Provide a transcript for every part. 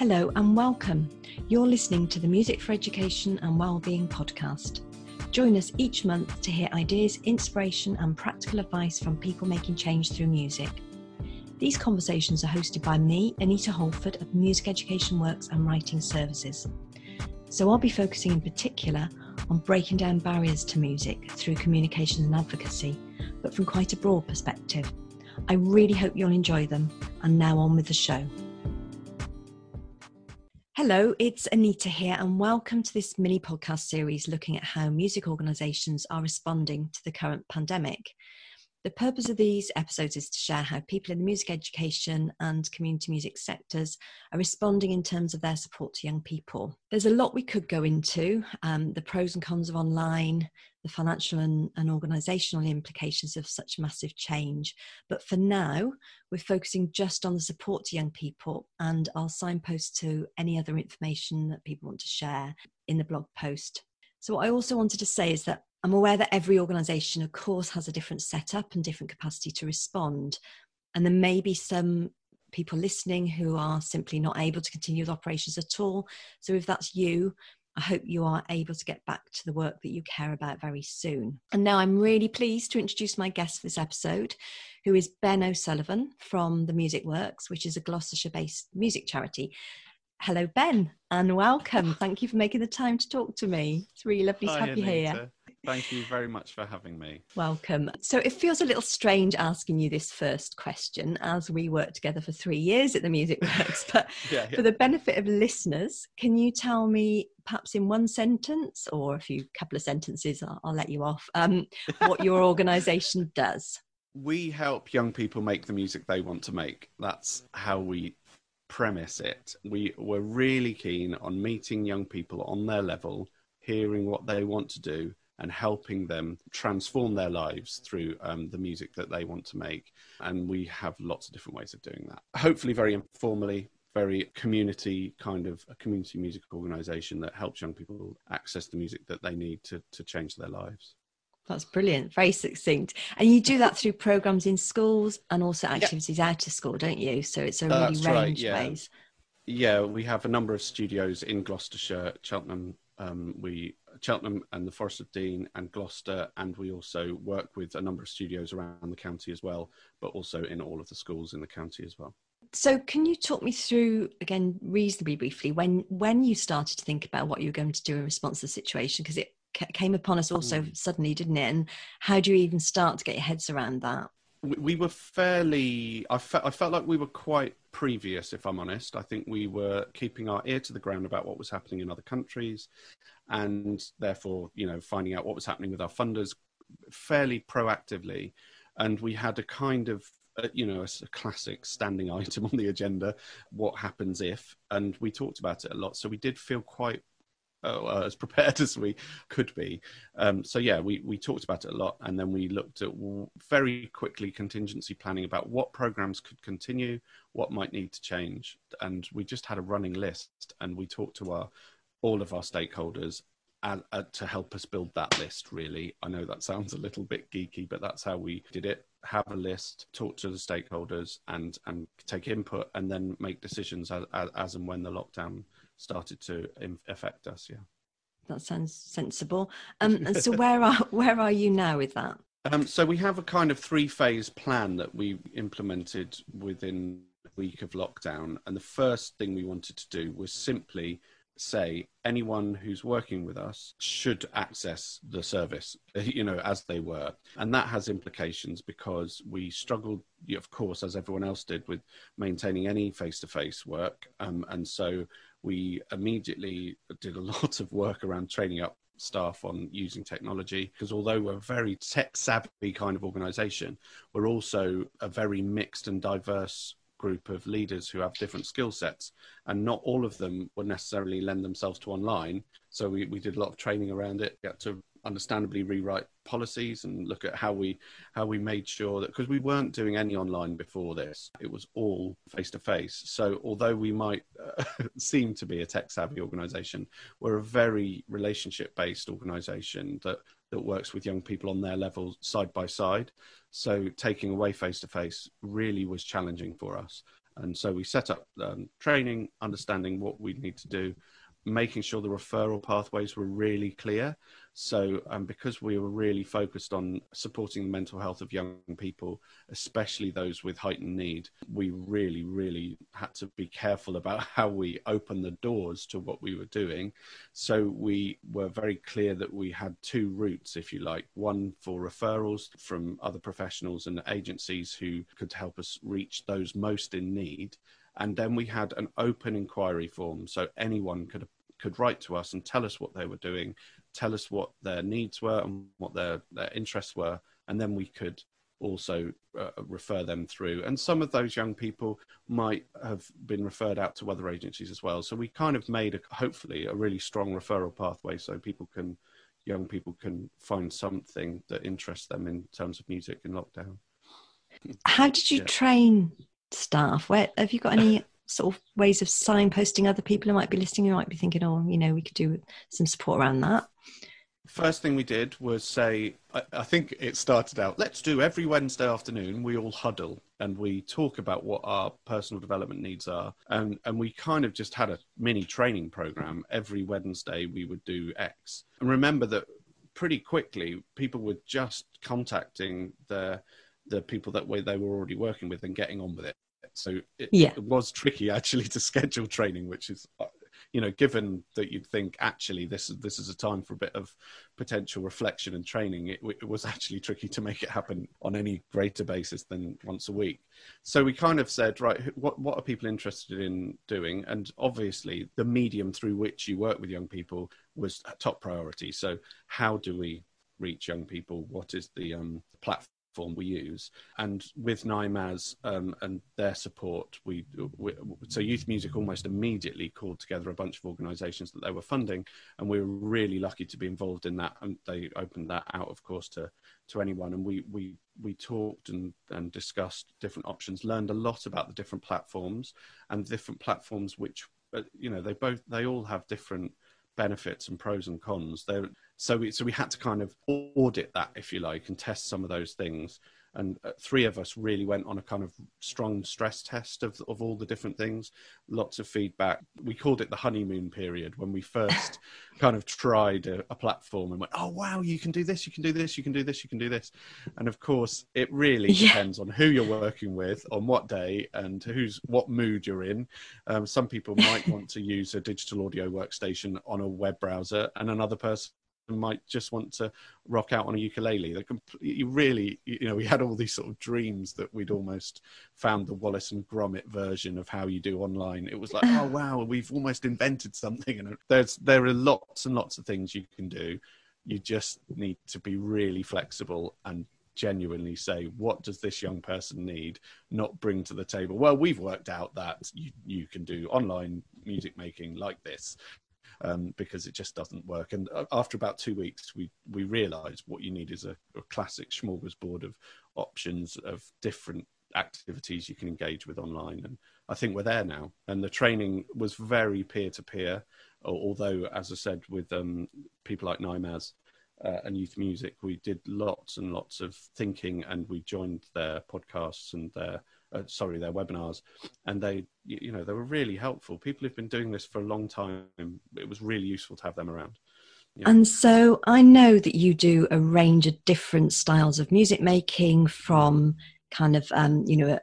Hello and welcome. You're listening to the Music for Education and Wellbeing podcast. Join us each month to hear ideas, inspiration, and practical advice from people making change through music. These conversations are hosted by me, Anita Holford of Music Education Works and Writing Services. So I'll be focusing in particular on breaking down barriers to music through communication and advocacy, but from quite a broad perspective. I really hope you'll enjoy them. And now on with the show. Hello, it's Anita here, and welcome to this mini podcast series looking at how music organisations are responding to the current pandemic. The purpose of these episodes is to share how people in the music education and community music sectors are responding in terms of their support to young people. There's a lot we could go into um, the pros and cons of online, the financial and, and organisational implications of such massive change. But for now, we're focusing just on the support to young people, and I'll signpost to any other information that people want to share in the blog post. So, what I also wanted to say is that I'm aware that every organisation, of course, has a different setup and different capacity to respond. And there may be some people listening who are simply not able to continue with operations at all. So if that's you, I hope you are able to get back to the work that you care about very soon. And now I'm really pleased to introduce my guest for this episode, who is Ben O'Sullivan from The Music Works, which is a Gloucestershire based music charity. Hello, Ben, and welcome. Thank you for making the time to talk to me. It's really lovely Hi, to have Anita. you here. Thank you very much for having me. Welcome. So it feels a little strange asking you this first question as we worked together for three years at the Music Works. But yeah, yeah. for the benefit of listeners, can you tell me, perhaps in one sentence or a few couple of sentences, I'll, I'll let you off, um, what your organisation does? We help young people make the music they want to make. That's how we premise it. We were really keen on meeting young people on their level, hearing what they want to do, and helping them transform their lives through um, the music that they want to make. And we have lots of different ways of doing that. Hopefully, very informally, very community kind of a community music organization that helps young people access the music that they need to, to change their lives. That's brilliant, very succinct. And you do that through programs in schools and also activities yep. out of school, don't you? So it's a really That's range right, yeah. ways. Yeah, we have a number of studios in Gloucestershire, Cheltenham, um, we Cheltenham and the Forest of Dean and Gloucester, and we also work with a number of studios around the county as well, but also in all of the schools in the county as well. So, can you talk me through again, reasonably briefly, when when you started to think about what you were going to do in response to the situation? Because it came upon us all so mm. suddenly, didn't it? And how do you even start to get your heads around that? We were fairly I felt I felt like we were quite previous if I'm honest. I think we were keeping our ear to the ground about what was happening in other countries and therefore you know finding out what was happening with our funders fairly proactively. And we had a kind of uh, you know a classic standing item on the agenda what happens if and we talked about it a lot. So we did feel quite uh, as prepared as we could be. Um, so yeah, we we talked about it a lot, and then we looked at very quickly contingency planning about what programs could continue, what might need to change, and we just had a running list, and we talked to our all of our stakeholders. uh, to help us build that list, really. I know that sounds a little bit geeky, but that's how we did it. Have a list, talk to the stakeholders, and and take input, and then make decisions as, as, as and when the lockdown started to affect us. Yeah, that sounds sensible. Um, and so where are where are you now with that? Um, so we have a kind of three phase plan that we implemented within a week of lockdown, and the first thing we wanted to do was simply say anyone who's working with us should access the service you know as they were and that has implications because we struggled of course as everyone else did with maintaining any face to face work um, and so we immediately did a lot of work around training up staff on using technology because although we're a very tech savvy kind of organization we're also a very mixed and diverse group of leaders who have different skill sets and not all of them would necessarily lend themselves to online. So we, we did a lot of training around it to understandably rewrite policies and look at how we how we made sure that because we weren't doing any online before this. It was all face to face so although we might uh, seem to be a tech savvy organization we're a very relationship based organization that that works with young people on their level side by side. So taking away face to face really was challenging for us. And so we set up um, training, understanding what we need to do, making sure the referral pathways were really clear. So, um, because we were really focused on supporting the mental health of young people, especially those with heightened need, we really, really had to be careful about how we open the doors to what we were doing. So, we were very clear that we had two routes, if you like one for referrals from other professionals and agencies who could help us reach those most in need. And then we had an open inquiry form, so anyone could could write to us and tell us what they were doing, tell us what their needs were and what their, their interests were, and then we could also uh, refer them through. And some of those young people might have been referred out to other agencies as well. So we kind of made a, hopefully a really strong referral pathway so people can, young people can find something that interests them in terms of music in lockdown. How did you yeah. train staff? Where have you got any sort of ways of signposting other people who might be listening who might be thinking, oh, you know, we could do some support around that? First thing we did was say, I, think it started out, let's do every Wednesday afternoon, we all huddle and we talk about what our personal development needs are. And, and we kind of just had a mini training program. Every Wednesday, we would do X. And remember that pretty quickly, people were just contacting the, the people that way they were already working with and getting on with it. So it, yeah. it was tricky actually to schedule training, which is, uh, you know, given that you'd think actually this is this is a time for a bit of potential reflection and training, it, it was actually tricky to make it happen on any greater basis than once a week. So we kind of said, right, what what are people interested in doing? And obviously, the medium through which you work with young people was a top priority. So how do we reach young people? What is the um, platform? Platform we use. And with NYMAZ um, and their support, we, we, so Youth Music almost immediately called together a bunch of organisations that they were funding, and we were really lucky to be involved in that. And they opened that out, of course, to to anyone. And we we we talked and and discussed different options, learned a lot about the different platforms and different platforms which uh, you know they both they all have different benefits and pros and cons. There, so we so we had to kind of audit that, if you like, and test some of those things. And uh, three of us really went on a kind of strong stress test of of all the different things. Lots of feedback. We called it the honeymoon period when we first kind of tried a, a platform and went, "Oh wow, you can do this, you can do this, you can do this, you can do this." And of course, it really yeah. depends on who you're working with, on what day, and who's what mood you're in. Um, some people might want to use a digital audio workstation on a web browser, and another person might just want to rock out on a ukulele. They completely, really, you know, we had all these sort of dreams that we'd almost found the Wallace and Gromit version of how you do online. It was like, oh wow, we've almost invented something. And there's there are lots and lots of things you can do. You just need to be really flexible and genuinely say what does this young person need not bring to the table well we've worked out that you, you can do online music making like this um, because it just doesn't work. And uh, after about two weeks, we we realised what you need is a, a classic smorgasbord of options of different activities you can engage with online. And I think we're there now. And the training was very peer to peer, although, as I said, with um, people like NYMAZ. Uh, and youth music, we did lots and lots of thinking, and we joined their podcasts and their uh, sorry, their webinars, and they, you know, they were really helpful. People who've been doing this for a long time. It was really useful to have them around. Yeah. And so I know that you do a range of different styles of music making from kind of, um, you know,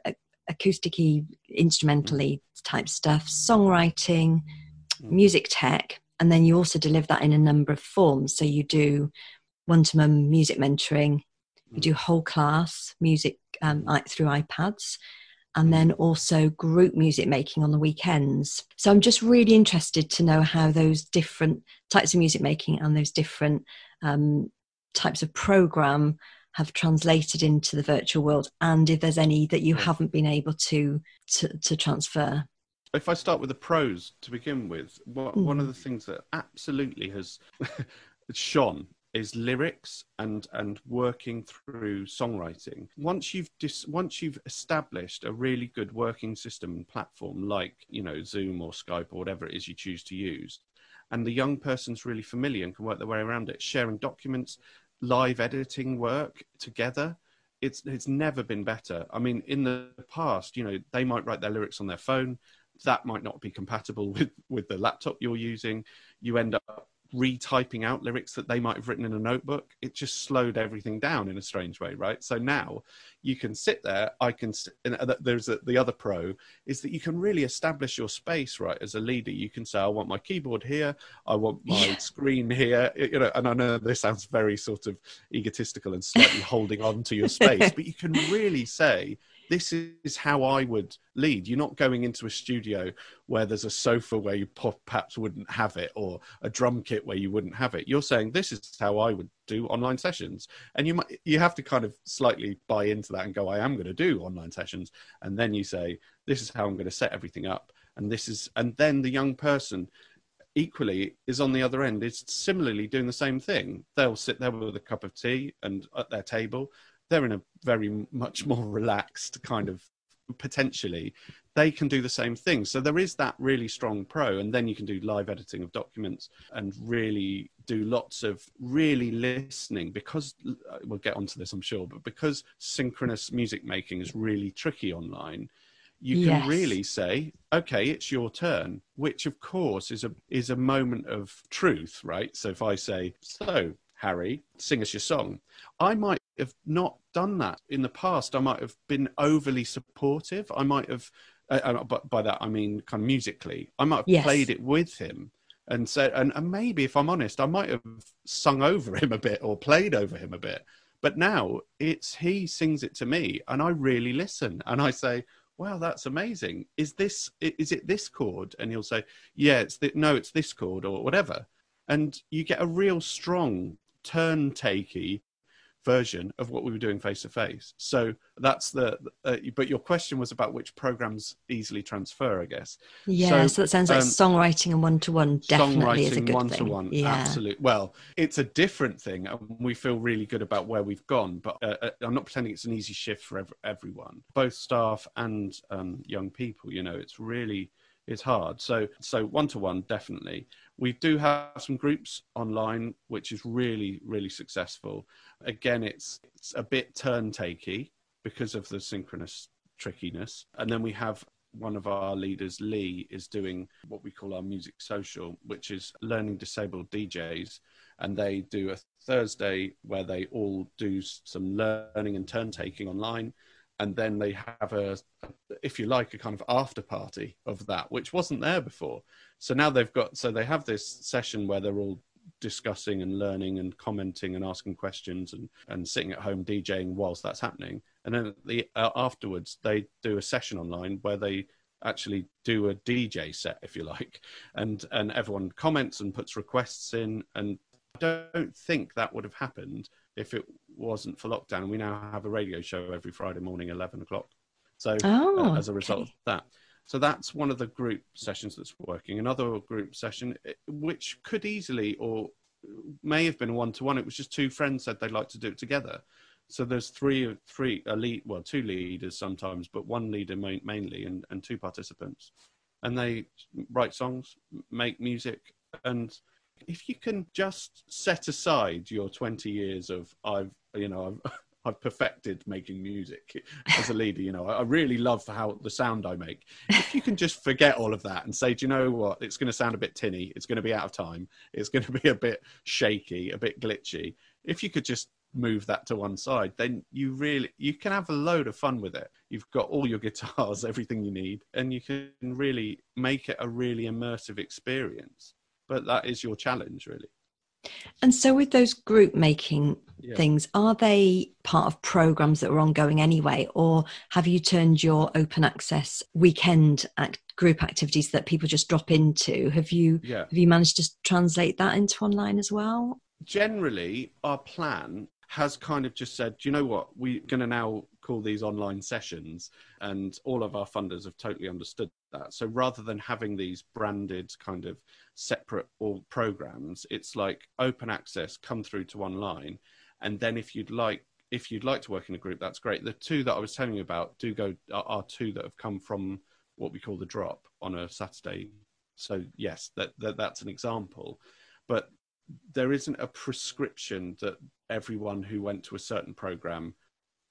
acousticy, instrumentally type stuff, songwriting, mm. music tech, and then you also deliver that in a number of forms. So you do one to one music mentoring, you do whole class music um, through iPads, and then also group music making on the weekends. So I'm just really interested to know how those different types of music making and those different um, types of program have translated into the virtual world, and if there's any that you haven't been able to to, to transfer. If I start with the pros to begin with, mm. one of the things that absolutely has shone is lyrics and and working through songwriting once you've dis, once you've established a really good working system and platform like you know zoom or skype or whatever it is you choose to use and the young person's really familiar and can work their way around it sharing documents live editing work together it's it's never been better. I mean, in the past, you know, they might write their lyrics on their phone. That might not be compatible with with the laptop you're using. You end up retyping out lyrics that they might have written in a notebook it just slowed everything down in a strange way right so now you can sit there i can and uh, there's a, the other pro is that you can really establish your space right as a leader you can say i want my keyboard here i want my yeah. screen here you know and i know this sounds very sort of egotistical and slightly holding on to your space but you can really say this is how I would lead. You're not going into a studio where there's a sofa where you perhaps wouldn't have it or a drum kit where you wouldn't have it. You're saying this is how I would do online sessions, and you might you have to kind of slightly buy into that and go, I am going to do online sessions, and then you say this is how I'm going to set everything up, and this is, and then the young person equally is on the other end. Is similarly doing the same thing. They'll sit there with a cup of tea and at their table they're in a very much more relaxed kind of potentially they can do the same thing so there is that really strong pro and then you can do live editing of documents and really do lots of really listening because uh, we'll get onto this i'm sure but because synchronous music making is really tricky online you can yes. really say okay it's your turn which of course is a is a moment of truth right so if i say so harry sing us your song i might have not done that in the past. I might have been overly supportive. I might have, uh, uh, but by that I mean kind of musically. I might have yes. played it with him and said, and, and maybe if I'm honest, I might have sung over him a bit or played over him a bit. But now it's he sings it to me, and I really listen, and I say, "Wow, that's amazing! Is this is it this chord?" And he'll say, "Yeah, it's the, no, it's this chord or whatever." And you get a real strong turn takey version of what we were doing face to face. So that's the. Uh, but your question was about which programs easily transfer, I guess. Yeah, so, so that sounds like um, songwriting and one to one definitely is a good one to one, absolutely. Well, it's a different thing, and we feel really good about where we've gone. But uh, uh, I'm not pretending it's an easy shift for ev- everyone, both staff and um, young people. You know, it's really it's hard. So so one to one definitely. We do have some groups online, which is really really successful. Again, it's, it's a bit turn takey because of the synchronous trickiness, and then we have one of our leaders, Lee, is doing what we call our music social, which is learning disabled DJs. And they do a Thursday where they all do some learning and turn taking online and then they have a, if you like, a kind of after party of that, which wasn't there before. So now they've got, so they have this session where they're all discussing and learning and commenting and asking questions and, and sitting at home DJing whilst that's happening. And then the, uh, afterwards, they do a session online where they actually do a DJ set, if you like, and and everyone comments and puts requests in. And I don't think that would have happened if it wasn't for lockdown. We now have a radio show every Friday morning, 11 o'clock. So, uh, oh, uh, as a result okay. of that. So, that's one of the group sessions that's working. Another group session, eh, which could easily or may have been one to one, it was just two friends said they'd like to do it together. So there's three, three elite, well, two leaders sometimes, but one leader main, mainly, and, and two participants, and they write songs, make music, and if you can just set aside your 20 years of I've you know I've I've perfected making music as a leader. You know, I really love how the sound I make. If you can just forget all of that and say, do you know what? It's going to sound a bit tinny. It's going to be out of time. It's going to be a bit shaky, a bit glitchy. If you could just move that to one side, then you really you can have a load of fun with it. You've got all your guitars, everything you need, and you can really make it a really immersive experience but that is your challenge really and so with those group making yeah. things are they part of programs that are ongoing anyway or have you turned your open access weekend act- group activities that people just drop into have you yeah. have you managed to translate that into online as well generally our plan has kind of just said, do you know what? We're going to now call these online sessions. And all of our funders have totally understood that. So rather than having these branded kind of separate all programs, it's like open access, come through to online. And then if you'd like, if you'd like to work in a group, that's great. The two that I was telling you about do go are, two that have come from what we call the drop on a Saturday. So yes, that, that that's an example. But there isn't a prescription that everyone who went to a certain program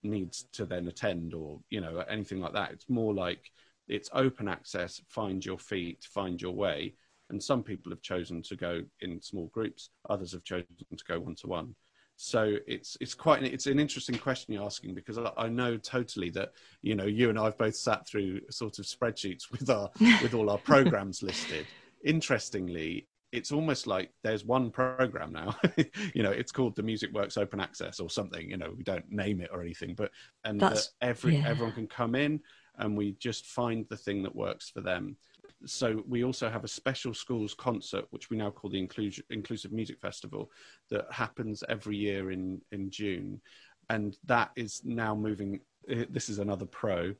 needs to then attend or you know anything like that it's more like it's open access find your feet find your way and some people have chosen to go in small groups others have chosen to go one to one so it's it's quite an, it's an interesting question you're asking because I, I, know totally that you know you and I've both sat through sort of spreadsheets with our with all our programs listed. Interestingly, it's almost like there's one program now. you know, it's called the Music Works Open Access or something. You know, we don't name it or anything, but and that every yeah. everyone can come in and we just find the thing that works for them so we also have a special schools concert, which we now call the Inclusion, Inclusive Music Festival, that happens every year in, in June. And that is now moving. Eh, this is another pro.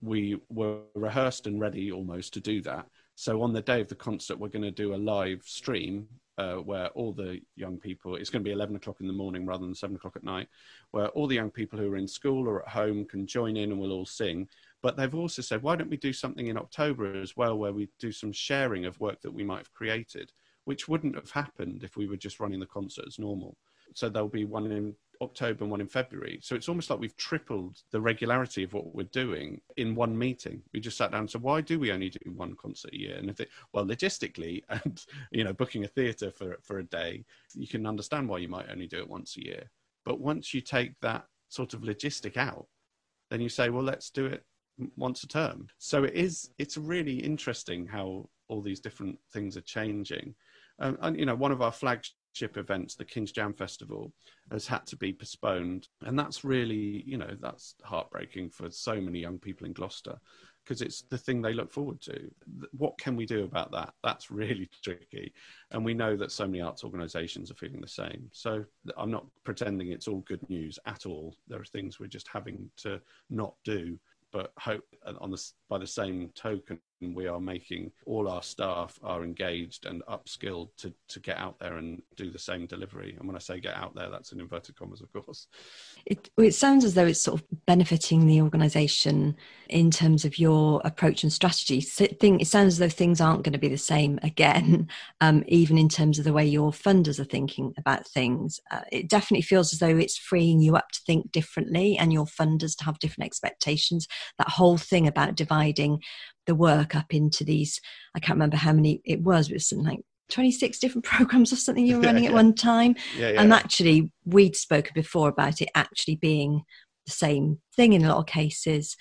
We were rehearsed and ready almost to do that. So on the day of the concert, we're going to do a live stream uh, where all the young people, it's going to be 11 o'clock in the morning rather than 7 o'clock at night, where all the young people who are in school or at home can join in and we'll all sing. But they've also said, why don't we do something in October as well, where we do some sharing of work that we might have created, which wouldn't have happened if we were just running the concert as normal. So there'll be one in October and one in February. So it's almost like we've tripled the regularity of what we're doing in one meeting. We just sat down. and said, why do we only do one concert a year? And if it, well, logistically, and you know, booking a theatre for for a day, you can understand why you might only do it once a year. But once you take that sort of logistic out, then you say, well, let's do it once a term. So it is. It's really interesting how all these different things are changing. Um, and you know, one of our flagship events, the King's Jam Festival, has had to be postponed, and that's really, you know, that's heartbreaking for so many young people in Gloucester because it's the thing they look forward to. What can we do about that? That's really tricky. And we know that so many arts organisations are feeling the same. So I'm not pretending it's all good news at all. There are things we're just having to not do but hope on the, by the same token we are making all our staff are engaged and upskilled to, to get out there and do the same delivery. And when I say get out there, that's in inverted commas, of course. It, it sounds as though it's sort of benefiting the organisation in terms of your approach and strategy. So thing, it sounds as though things aren't going to be the same again, um, even in terms of the way your funders are thinking about things. Uh, it definitely feels as though it's freeing you up to think differently and your funders to have different expectations. That whole thing about dividing the work up into these i can't remember how many it was but it was something like 26 different programs or something you were running yeah, yeah. at one time. Yeah, and actually we'd spoken before about it actually being the same thing in a lot of cases.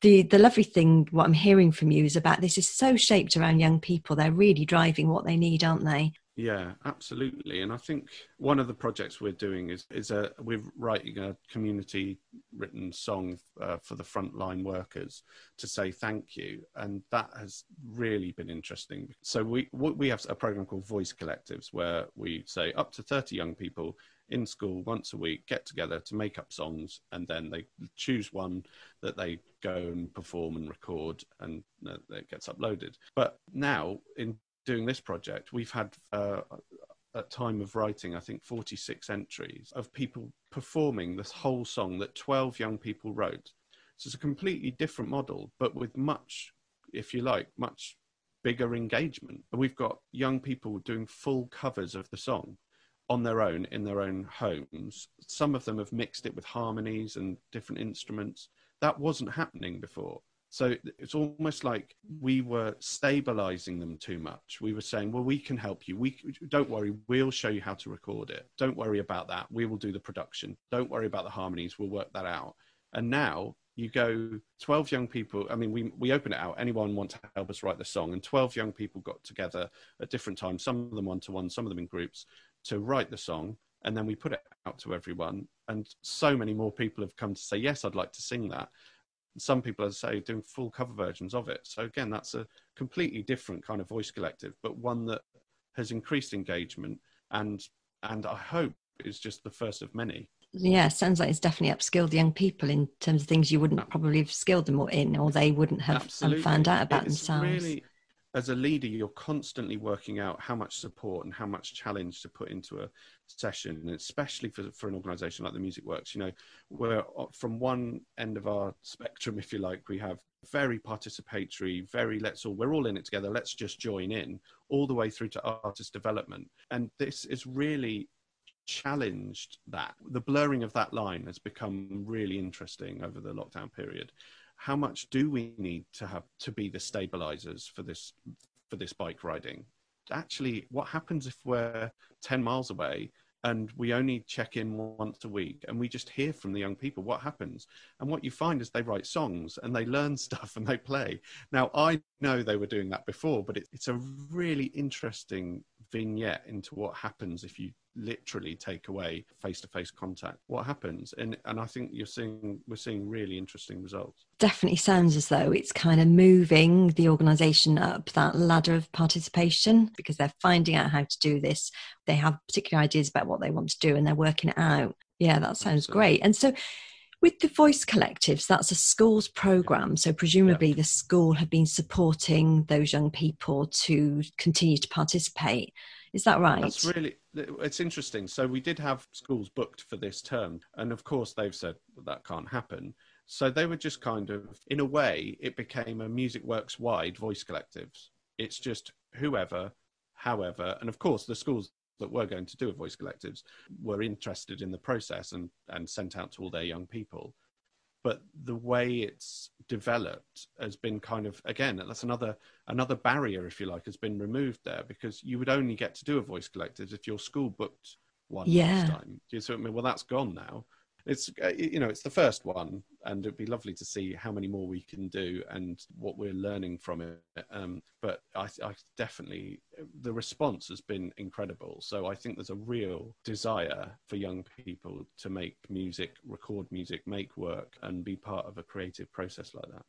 The the lovely thing what i'm hearing from you is about this is so shaped around young people. They're really driving what they need aren't they yeah, absolutely. And I think one of the projects we're doing is is a we're writing a community written song uh, for the frontline workers to say thank you, and that has really been interesting. So we we have a program called Voice Collectives where we say up to thirty young people in school once a week get together to make up songs and then they choose one that they go and perform and record and it gets uploaded but now in doing this project, we've had uh, at time of writing, I think 46 entries of people performing this whole song that 12 young people wrote. So it's a completely different model, but with much, if you like, much bigger engagement. And we've got young people doing full covers of the song on their own in their own homes. Some of them have mixed it with harmonies and different instruments. That wasn't happening before. So it's almost like we were stabilizing them too much. We were saying, well, we can help you. We don't worry, we'll show you how to record it. Don't worry about that. We will do the production. Don't worry about the harmonies. We'll work that out. And now you go 12 young people i mean we, we open it out anyone want to help us write the song and 12 young people got together at different times some of them one to one some of them in groups to write the song and then we put it out to everyone and so many more people have come to say yes i'd like to sing that some people, as I say, doing full cover versions of it. So again, that's a completely different kind of voice collective, but one that has increased engagement and and I hope is just the first of many. Yeah, sounds like it's definitely upskilled young people in terms of things you wouldn't probably have skilled them in, or they wouldn't have found out about it's themselves. Really, as a leader, you're constantly working out how much support and how much challenge to put into a session, and especially for, for an organization like the Music Works. You know, where uh, from one end of our spectrum, if you like, we have very participatory, very let's all, we're all in it together, let's just join in, all the way through to artist development. And this is really challenged that. The blurring of that line has become really interesting over the lockdown period. How much do we need to have to be the stabilizers for this for this bike riding? Actually, what happens if we're 10 miles away and we only check in once a week and we just hear from the young people what happens and what you find is they write songs and they learn stuff and they play now i know they were doing that before but it, it's a really interesting vignette into what happens if you literally take away face-to-face contact. What happens? And and i think you're seeing we're seeing really interesting results. Definitely sounds as though it's kind of moving the organization up that ladder of participation because they're finding out how to do this. They have particular ideas about what they want to do and they're working it out. Yeah that sounds Absolutely. great. And so with the voice collectives that's a school's program. So presumably yeah. the school have been supporting those young people to continue to participate. Is that right? That's really it's interesting. So we did have schools booked for this term, and of course they've said well, that can't happen. So they were just kind of, in a way, it became a Music Works wide voice collectives. It's just whoever, however, and of course the schools that were going to do a voice collectives were interested in the process and and sent out to all their young people but the way it's developed has been kind of again that's another another barrier if you like has been removed there because you would only get to do a voice collective if your school booked one yeah. last time do you see what i mean? Well that's gone now it's uh, you know it's the first one and it'd be lovely to see how many more we can do and what we're learning from it. Um, but I, I, definitely the response has been incredible. So i think there's a real desire for young people to make music record music make work and be part of a creative process like that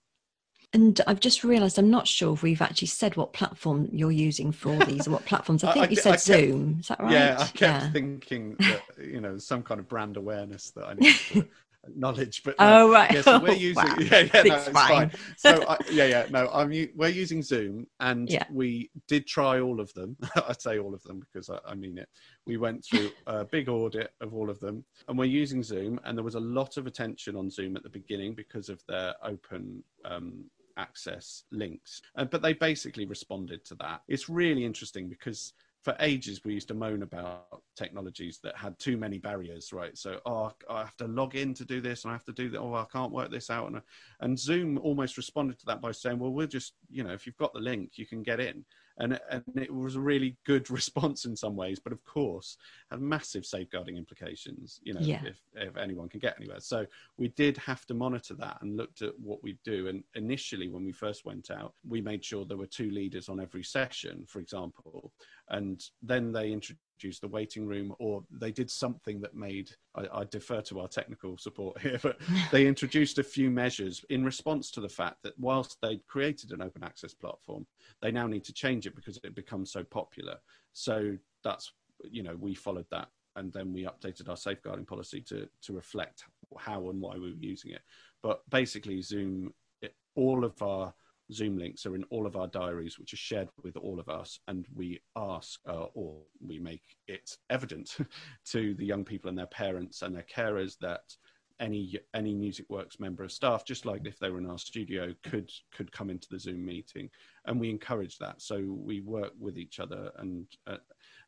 and I've just realised I'm not sure if we've actually said what platform you're using for these or what platforms. I think I, you said kept, Zoom. Is that right? Yeah, I kept yeah. thinking that you know some kind of brand awareness that I need to acknowledge. But no, oh right, yeah, so we're using wow. yeah, yeah, no, it's fine. fine. So I, yeah, yeah, no, I'm we're using Zoom, and yeah. we did try all of them. I say all of them because I, I mean it. We went through a big audit of all of them, and we're using Zoom, and there was a lot of attention on Zoom at the beginning because of their open um, access links. Uh, but they basically responded to that. It's really interesting because for ages we used to moan about technologies that had too many barriers right so oh i have to log in to do this and i have to do that oh i can't work this out and, and zoom almost responded to that by saying well we'll just you know if you've got the link you can get in and and it was a really good response in some ways but of course had massive safeguarding implications you know yeah. if, if anyone can get anywhere. So we did have to monitor that and looked at what we do. And initially when we first went out we made sure there were two leaders on every session for example. And then they introduced introduced the waiting room or they did something that made I, I, defer to our technical support here but they introduced a few measures in response to the fact that whilst they'd created an open access platform they now need to change it because it becomes so popular. So that's you know we followed that and then we updated our safeguarding policy to to reflect how and why we were using it. But basically zoom it, all of our Zoom links are in all of our diaries, which are shared with all of us, and we ask uh, or we make it evident to the young people and their parents and their carers that any any music works member of staff just like if they were in our studio could could come into the zoom meeting and we encourage that so we work with each other and uh,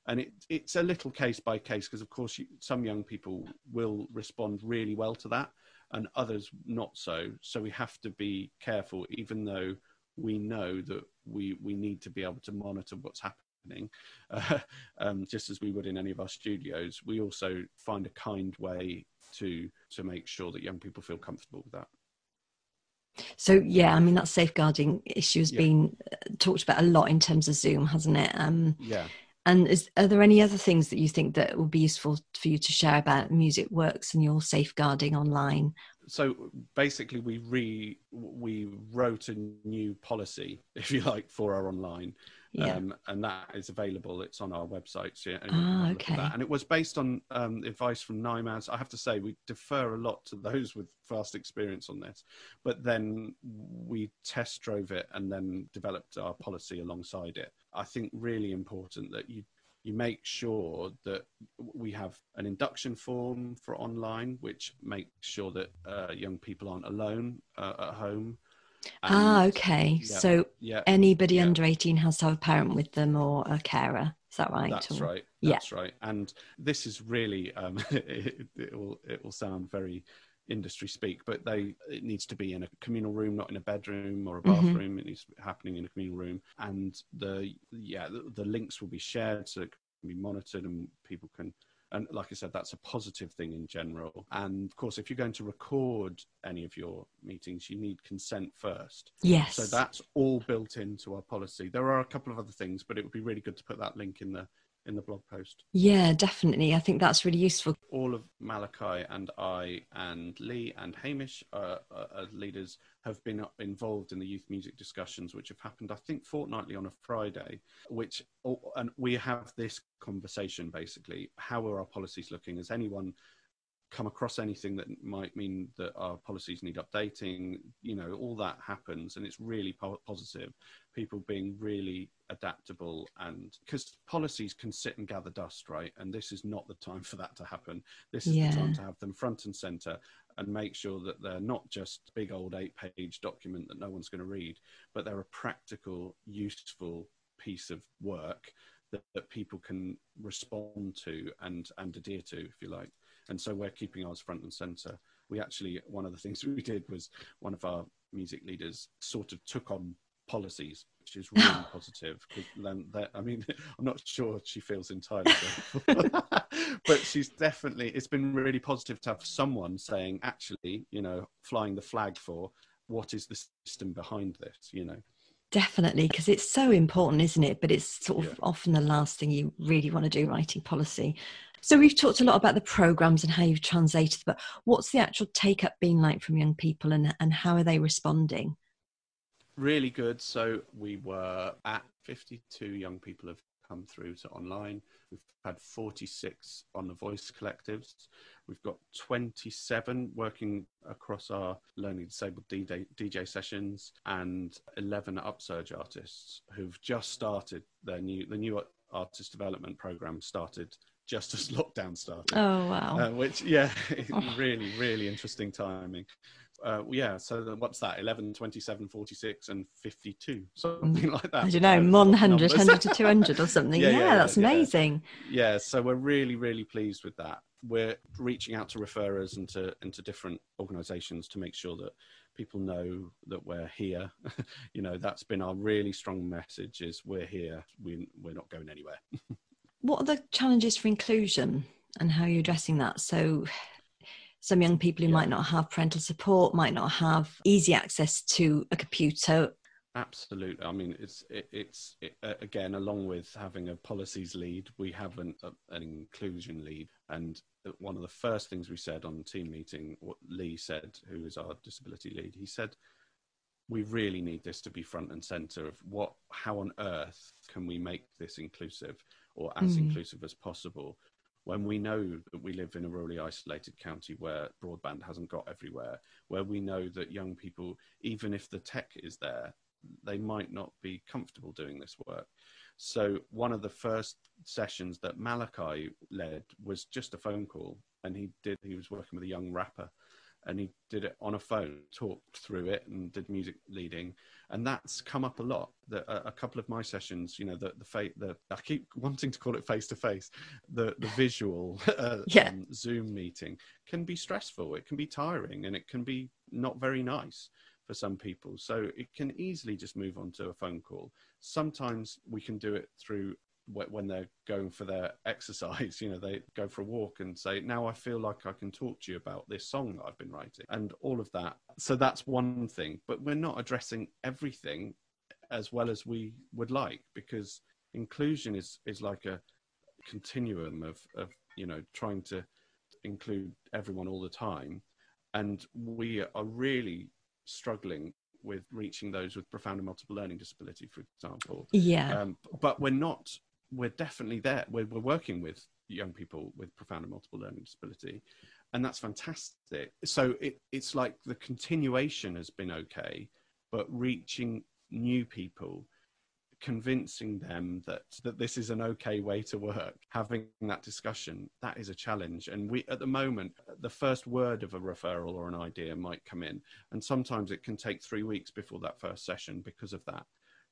and it, it's a little case by case because of course you, some young people will respond really well to that and others not so. So we have to be careful, even though we know that we we need to be able to monitor what's happening, uh, um, just as we would in any of our studios. We also find a kind way to to make sure that young people feel comfortable with that. So yeah, I mean that safeguarding issue has yeah. been uh, talked about a lot in terms of Zoom, hasn't it? Um, yeah. And is, are there any other things that you think that would be useful for you to share about Music Works and your safeguarding online? So basically, we re we wrote a new policy, if you like, for our online, yeah. um, and that is available. It's on our website. So yeah, ah, okay. And it was based on um, advice from NYMAZ. I have to say, we defer a lot to those with vast experience on this, but then we test drove it and then developed our policy alongside it. I think really important that you you make sure that we have an induction form for online, which makes sure that uh, young people aren't alone uh, at home. Ah, and, ah, okay. Yeah, so yeah, anybody yeah. under 18 has to have a parent with them or a carer. Is that right? That's or... right. That's right. And this is really um, it, it, will it will sound very industry speak, but they it needs to be in a communal room, not in a bedroom or a mm-hmm. bathroom. Mm-hmm. It needs to be happening in a communal room, and the yeah the, the links will be shared so it can be monitored and people can and like I said, that's a positive thing in general. And of course, if you're going to record any of your meetings, you need consent first. Yes. So that's all built into our policy. There are a couple of other things, but it would be really good to put that link in the in the blog post. Yeah, definitely. I think that's really useful. All of Malachi and I and Lee and Hamish, uh, uh, leaders, have been involved in the youth music discussions, which have happened, I think, fortnightly on a Friday. Which oh, and we have this conversation basically. How are our policies looking? Has anyone come across anything that might mean that our policies need updating you know all that happens and it's really po- positive. People being really adaptable and because policies can sit and gather dust right? And this is not the time for that to happen. This is yeah. the time to have them front and center and make sure that they're not just big old eight page document that no one's going to read but they're a practical useful piece of work that, that people can respond to and and adhere to if you like and so we're keeping ours front and center. We actually, one of the things we did was one of our music leaders sort of took on policies, which is really positive. Then, that, I mean, I'm not sure she feels entirely, but she's definitely. It's been really positive to have someone saying, actually, you know, flying the flag for what is the system behind this, you know. Definitely, because it's so important, isn't it? But it's sort of yeah. often the last thing you really want to do writing policy. So we've talked a lot about the programs and how you've translated, but what's the actual take up been like from young people and, and how are they responding? Really good. So we were at 52 young people have come through to online. We've had 46 on the voice collectives. We've got 27 working across our learning disabled DJ, sessions and 11 upsurge artists who've just started their new the new artist development program started just as lockdown started. Oh wow! Uh, which yeah, oh. really really interesting timing. Uh, yeah, so what's that? 11, 27, 46, and 52, something like that. I don't know, 100, 100 to 200 or something. yeah, yeah, yeah, that's yeah. amazing. Yeah, so we're really, really pleased with that. We're reaching out to referrers and to, and to different organisations to make sure that people know that we're here. you know, that's been our really strong message is we're here, we, we're not going anywhere. What are the challenges for inclusion and how are you addressing that? So, some young people who yeah. might not have parental support might not have easy access to a computer. Absolutely. I mean, it's it, it's it, uh, again along with having a policies lead, we have an, uh, an inclusion lead, and one of the first things we said on the team meeting, what Lee said, who is our disability lead, he said, we really need this to be front and center of what, how on earth can we make this inclusive? Or as mm. inclusive as possible when we know that we live in a rurally isolated county where broadband hasn't got everywhere, where we know that young people, even if the tech is there, they might not be comfortable doing this work. So, one of the first sessions that Malachi led was just a phone call, and he did, he was working with a young rapper and he did it on a phone, talked through it, and did music leading, and that's come up a lot. That a, a couple of my sessions, you know, the the, fa- the I keep wanting to call it face to face, the the visual uh, yeah. um, Zoom meeting can be stressful. It can be tiring, and it can be not very nice for some people. So it can easily just move on to a phone call. Sometimes we can do it through when they're going for their exercise, you know, they go for a walk and say, Now I feel like I can talk to you about this song that I've been writing, and all of that. So that's one thing, but we're not addressing everything as well as we would like because inclusion is, is like a continuum of, of, you know, trying to include everyone all the time. And we are really struggling with reaching those with profound and multiple learning disability, for example. Yeah. Um, but we're not we're definitely there. We're, we're working with young people with profound and multiple learning disability, and that's fantastic. So it, it's like the continuation has been okay, but reaching new people, convincing them that that this is an okay way to work, having that discussion, that is a challenge. And we at the moment, the first word of a referral or an idea might come in, and sometimes it can take three weeks before that first session because of that.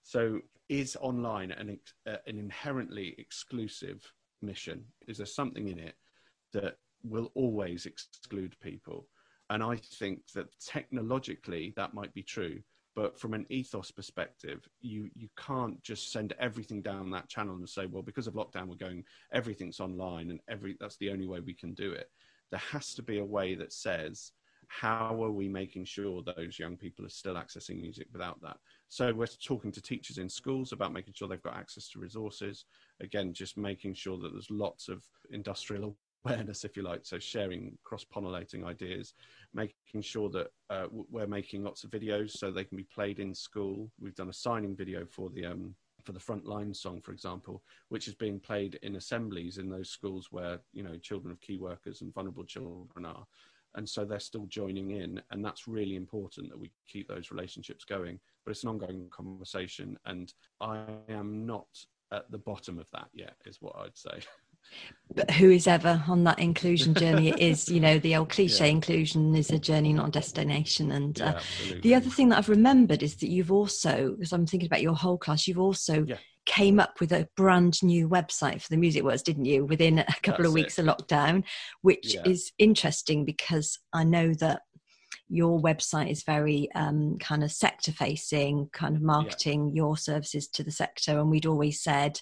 So, is online an, uh, an inherently exclusive mission? Is there something in it that will always exclude people? And I think that technologically that might be true, but from an ethos perspective, you you can't just send everything down that channel and say, well, because of lockdown, we're going everything's online and every that's the only way we can do it. There has to be a way that says how are we making sure those young people are still accessing music without that? So we're talking to teachers in schools about making sure they've got access to resources. Again, just making sure that there's lots of industrial awareness, if you like. So sharing, cross-pollinating ideas, making sure that uh, we're making lots of videos so they can be played in school. We've done a signing video for the um, for the frontline song, for example, which is being played in assemblies in those schools where you know children of key workers and vulnerable children are and so they're still joining in and that's really important that we keep those relationships going. But it's an ongoing conversation and i am not at the bottom of that yet is what i'd say but who is ever on that inclusion journey. It is you know the old cliche yeah. inclusion is a journey not a destination. And uh, yeah, the other thing that i've remembered is that you've also because i'm thinking about your whole class you've also yeah. came up with a brand new website for the music works didn't you within a couple That's of weeks it. of lockdown which is interesting because i know that your website is very um, kind of sector facing kind of marketing your services to the sector. And we'd always said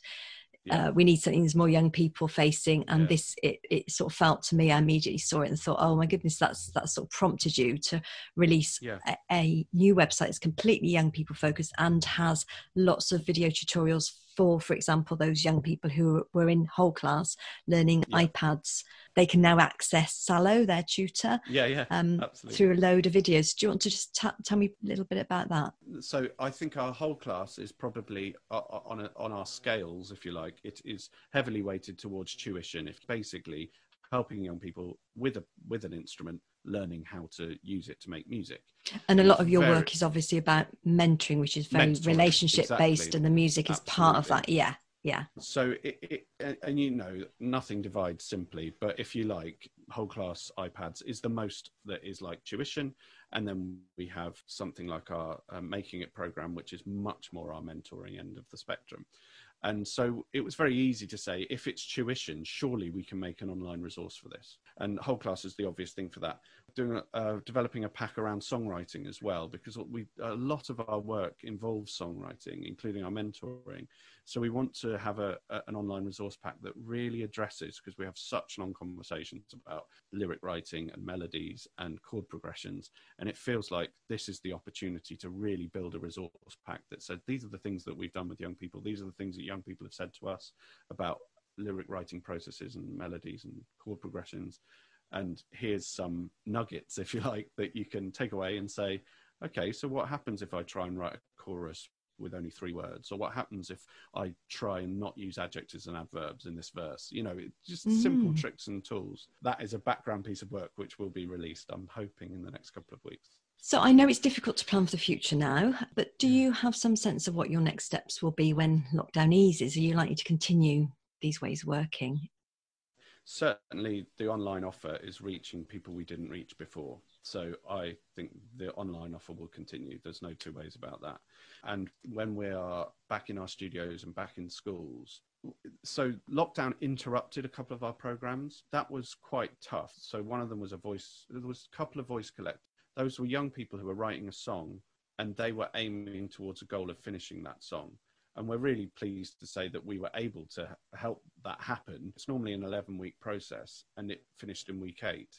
yeah. uh, we need something that's more young people facing and yeah. this it, it sort of felt to me i immediately saw it and thought oh my goodness that's that sort of prompted you to release yeah. a, a, new website that's completely young people focused and has lots of video tutorials for, for example, those young people who were in whole class learning yeah. iPads, they can now access Salo, their tutor, yeah, yeah, um, through a load of videos. Do you want to just t- tell me a little bit about that? So I think our whole class is probably uh, uh, on a, on our scales, if you like, it is heavily weighted towards tuition. If basically helping young people with a with an instrument learning how to use it to make music. And a lot of your very, work is obviously about mentoring, which is very relationship exactly. based, and the music is part of that. Yeah, yeah. So, it, it, and you know, nothing divides simply, but if you like, whole class iPads is the most that is like tuition, and then we have something like our uh, Making It program, which is much more our mentoring end of the spectrum. And so it was very easy to say, if it's tuition, surely we can make an online resource for this. And whole class is the obvious thing for that. Doing uh, developing a pack around songwriting as well, because we a lot of our work involves songwriting, including our mentoring. So we want to have a, a, an online resource pack that really addresses, because we have such long conversations about lyric writing and melodies and chord progressions. And it feels like this is the opportunity to really build a resource pack that said, these are the things that we've done with young people. These are the things that young people have said to us about lyric writing processes and melodies and chord progressions. And here's some nuggets, if you like, that you can take away and say, okay, so what happens if I try and write a chorus with only three words? Or what happens if i try and not use adjectives and adverbs in this verse? You know just mm. simple tricks and tools. That is a background piece of work which will be released i'm hoping in the next couple of weeks. So i know it's difficult to plan for the future now but do you have some sense of what your next steps will be when lockdown eases? Are you likely to continue these ways working certainly the online offer is reaching people we didn't reach before so I think the online offer will continue. There's no two ways about that. And when we are back in our studios and back in schools, so lockdown interrupted a couple of our programs. That was quite tough. So one of them was a voice. There was a couple of voice collect. Those were young people who were writing a song, and they were aiming towards a goal of finishing that song. And we're really pleased to say that we were able to help that happen. It's normally an 11 week process, and it finished in week eight.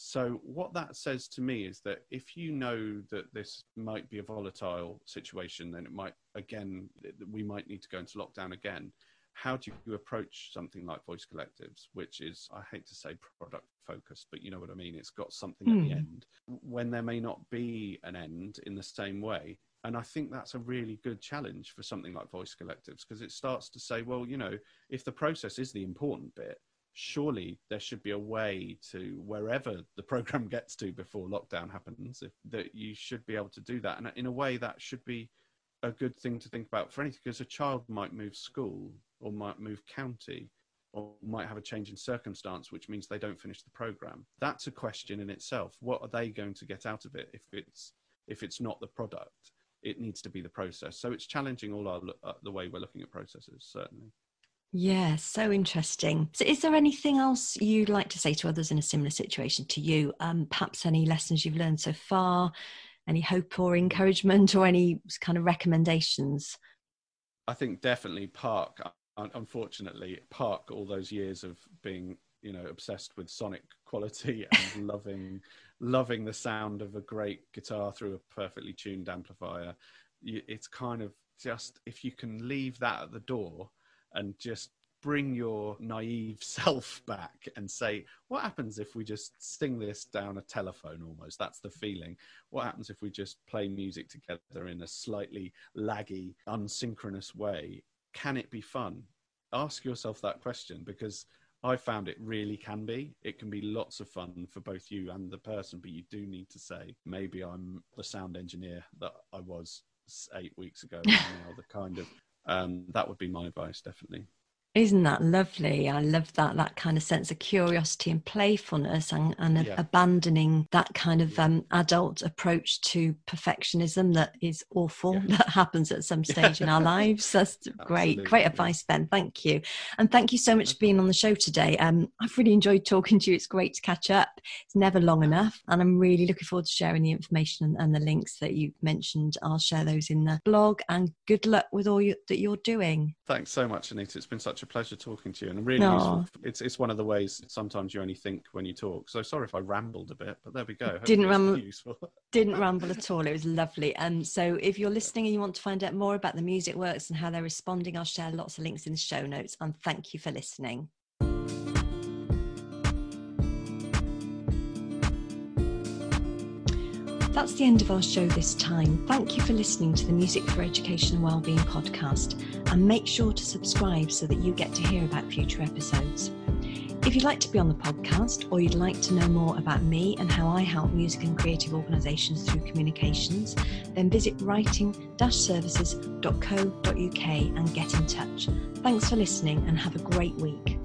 So, what that says to me is that if you know that this might be a volatile situation, then it might, again, we might need to go into lockdown again. How do you approach something like voice collectives, which is, I hate to say product focused, but you know what I mean? It's got something mm. at the hmm. end when there may not be an end in the same way. And I think that's a really good challenge for something like voice collectives because it starts to say, well, you know, if the process is the important bit, surely there should be a way to wherever the program gets to before lockdown happens if, that you should be able to do that. And in a way that should be a good thing to think about for anything because a child might move school or might move county or might have a change in circumstance which means they don't finish the program. That's a question in itself. What are they going to get out of it if it's if it's not the product it needs to be the process. So it's challenging all our uh, the way we're looking at processes, certainly. Yeah, so interesting. So, is there anything else you'd like to say to others in a similar situation to you? Um, perhaps any lessons you've learned so far, any hope or encouragement, or any kind of recommendations? I think definitely park. Unfortunately, park all those years of being, you know, obsessed with sonic quality and loving, loving the sound of a great guitar through a perfectly tuned amplifier. It's kind of just if you can leave that at the door and just bring your naive self back and say, what happens if we just sing this down a telephone almost? That's the feeling. What happens if we just play music together in a slightly laggy, unsynchronous way? Can it be fun? Ask yourself that question because I found it really can be. It can be lots of fun for both you and the person, but you do need to say, maybe I'm the sound engineer that I was eight weeks ago. now the kind of um, that would be my advice, definitely. Isn't that lovely? I love that that kind of sense of curiosity and playfulness, and, and yeah. abandoning that kind of um, adult approach to perfectionism that is awful yeah. that happens at some stage in our lives. That's great, great advice, Ben. Thank you, and thank you so much for being on the show today. Um, I've really enjoyed talking to you. It's great to catch up. It's never long enough, and I'm really looking forward to sharing the information and, and the links that you mentioned. I'll share those in the blog. And good luck with all you, that you're doing. Thanks so much, Anita. It's been such a pleasure talking to you and really useful. It's it's one of the ways sometimes you only think when you talk. So sorry if I rambled a bit, but there we go. didn't ramble. didn't ramble at all. It was lovely. And so if you're listening and you want to find out more about the music works and how they're responding, I'll share lots of links in the show notes. And thank you for listening. That's the end of our show this time. Thank you for listening to the Music for Education and Wellbeing podcast, and make sure to subscribe so that you get to hear about future episodes. If you'd like to be on the podcast or you'd like to know more about me and how I help music and creative organisations through communications, then visit writing-services.co.uk and get in touch. Thanks for listening and have a great week.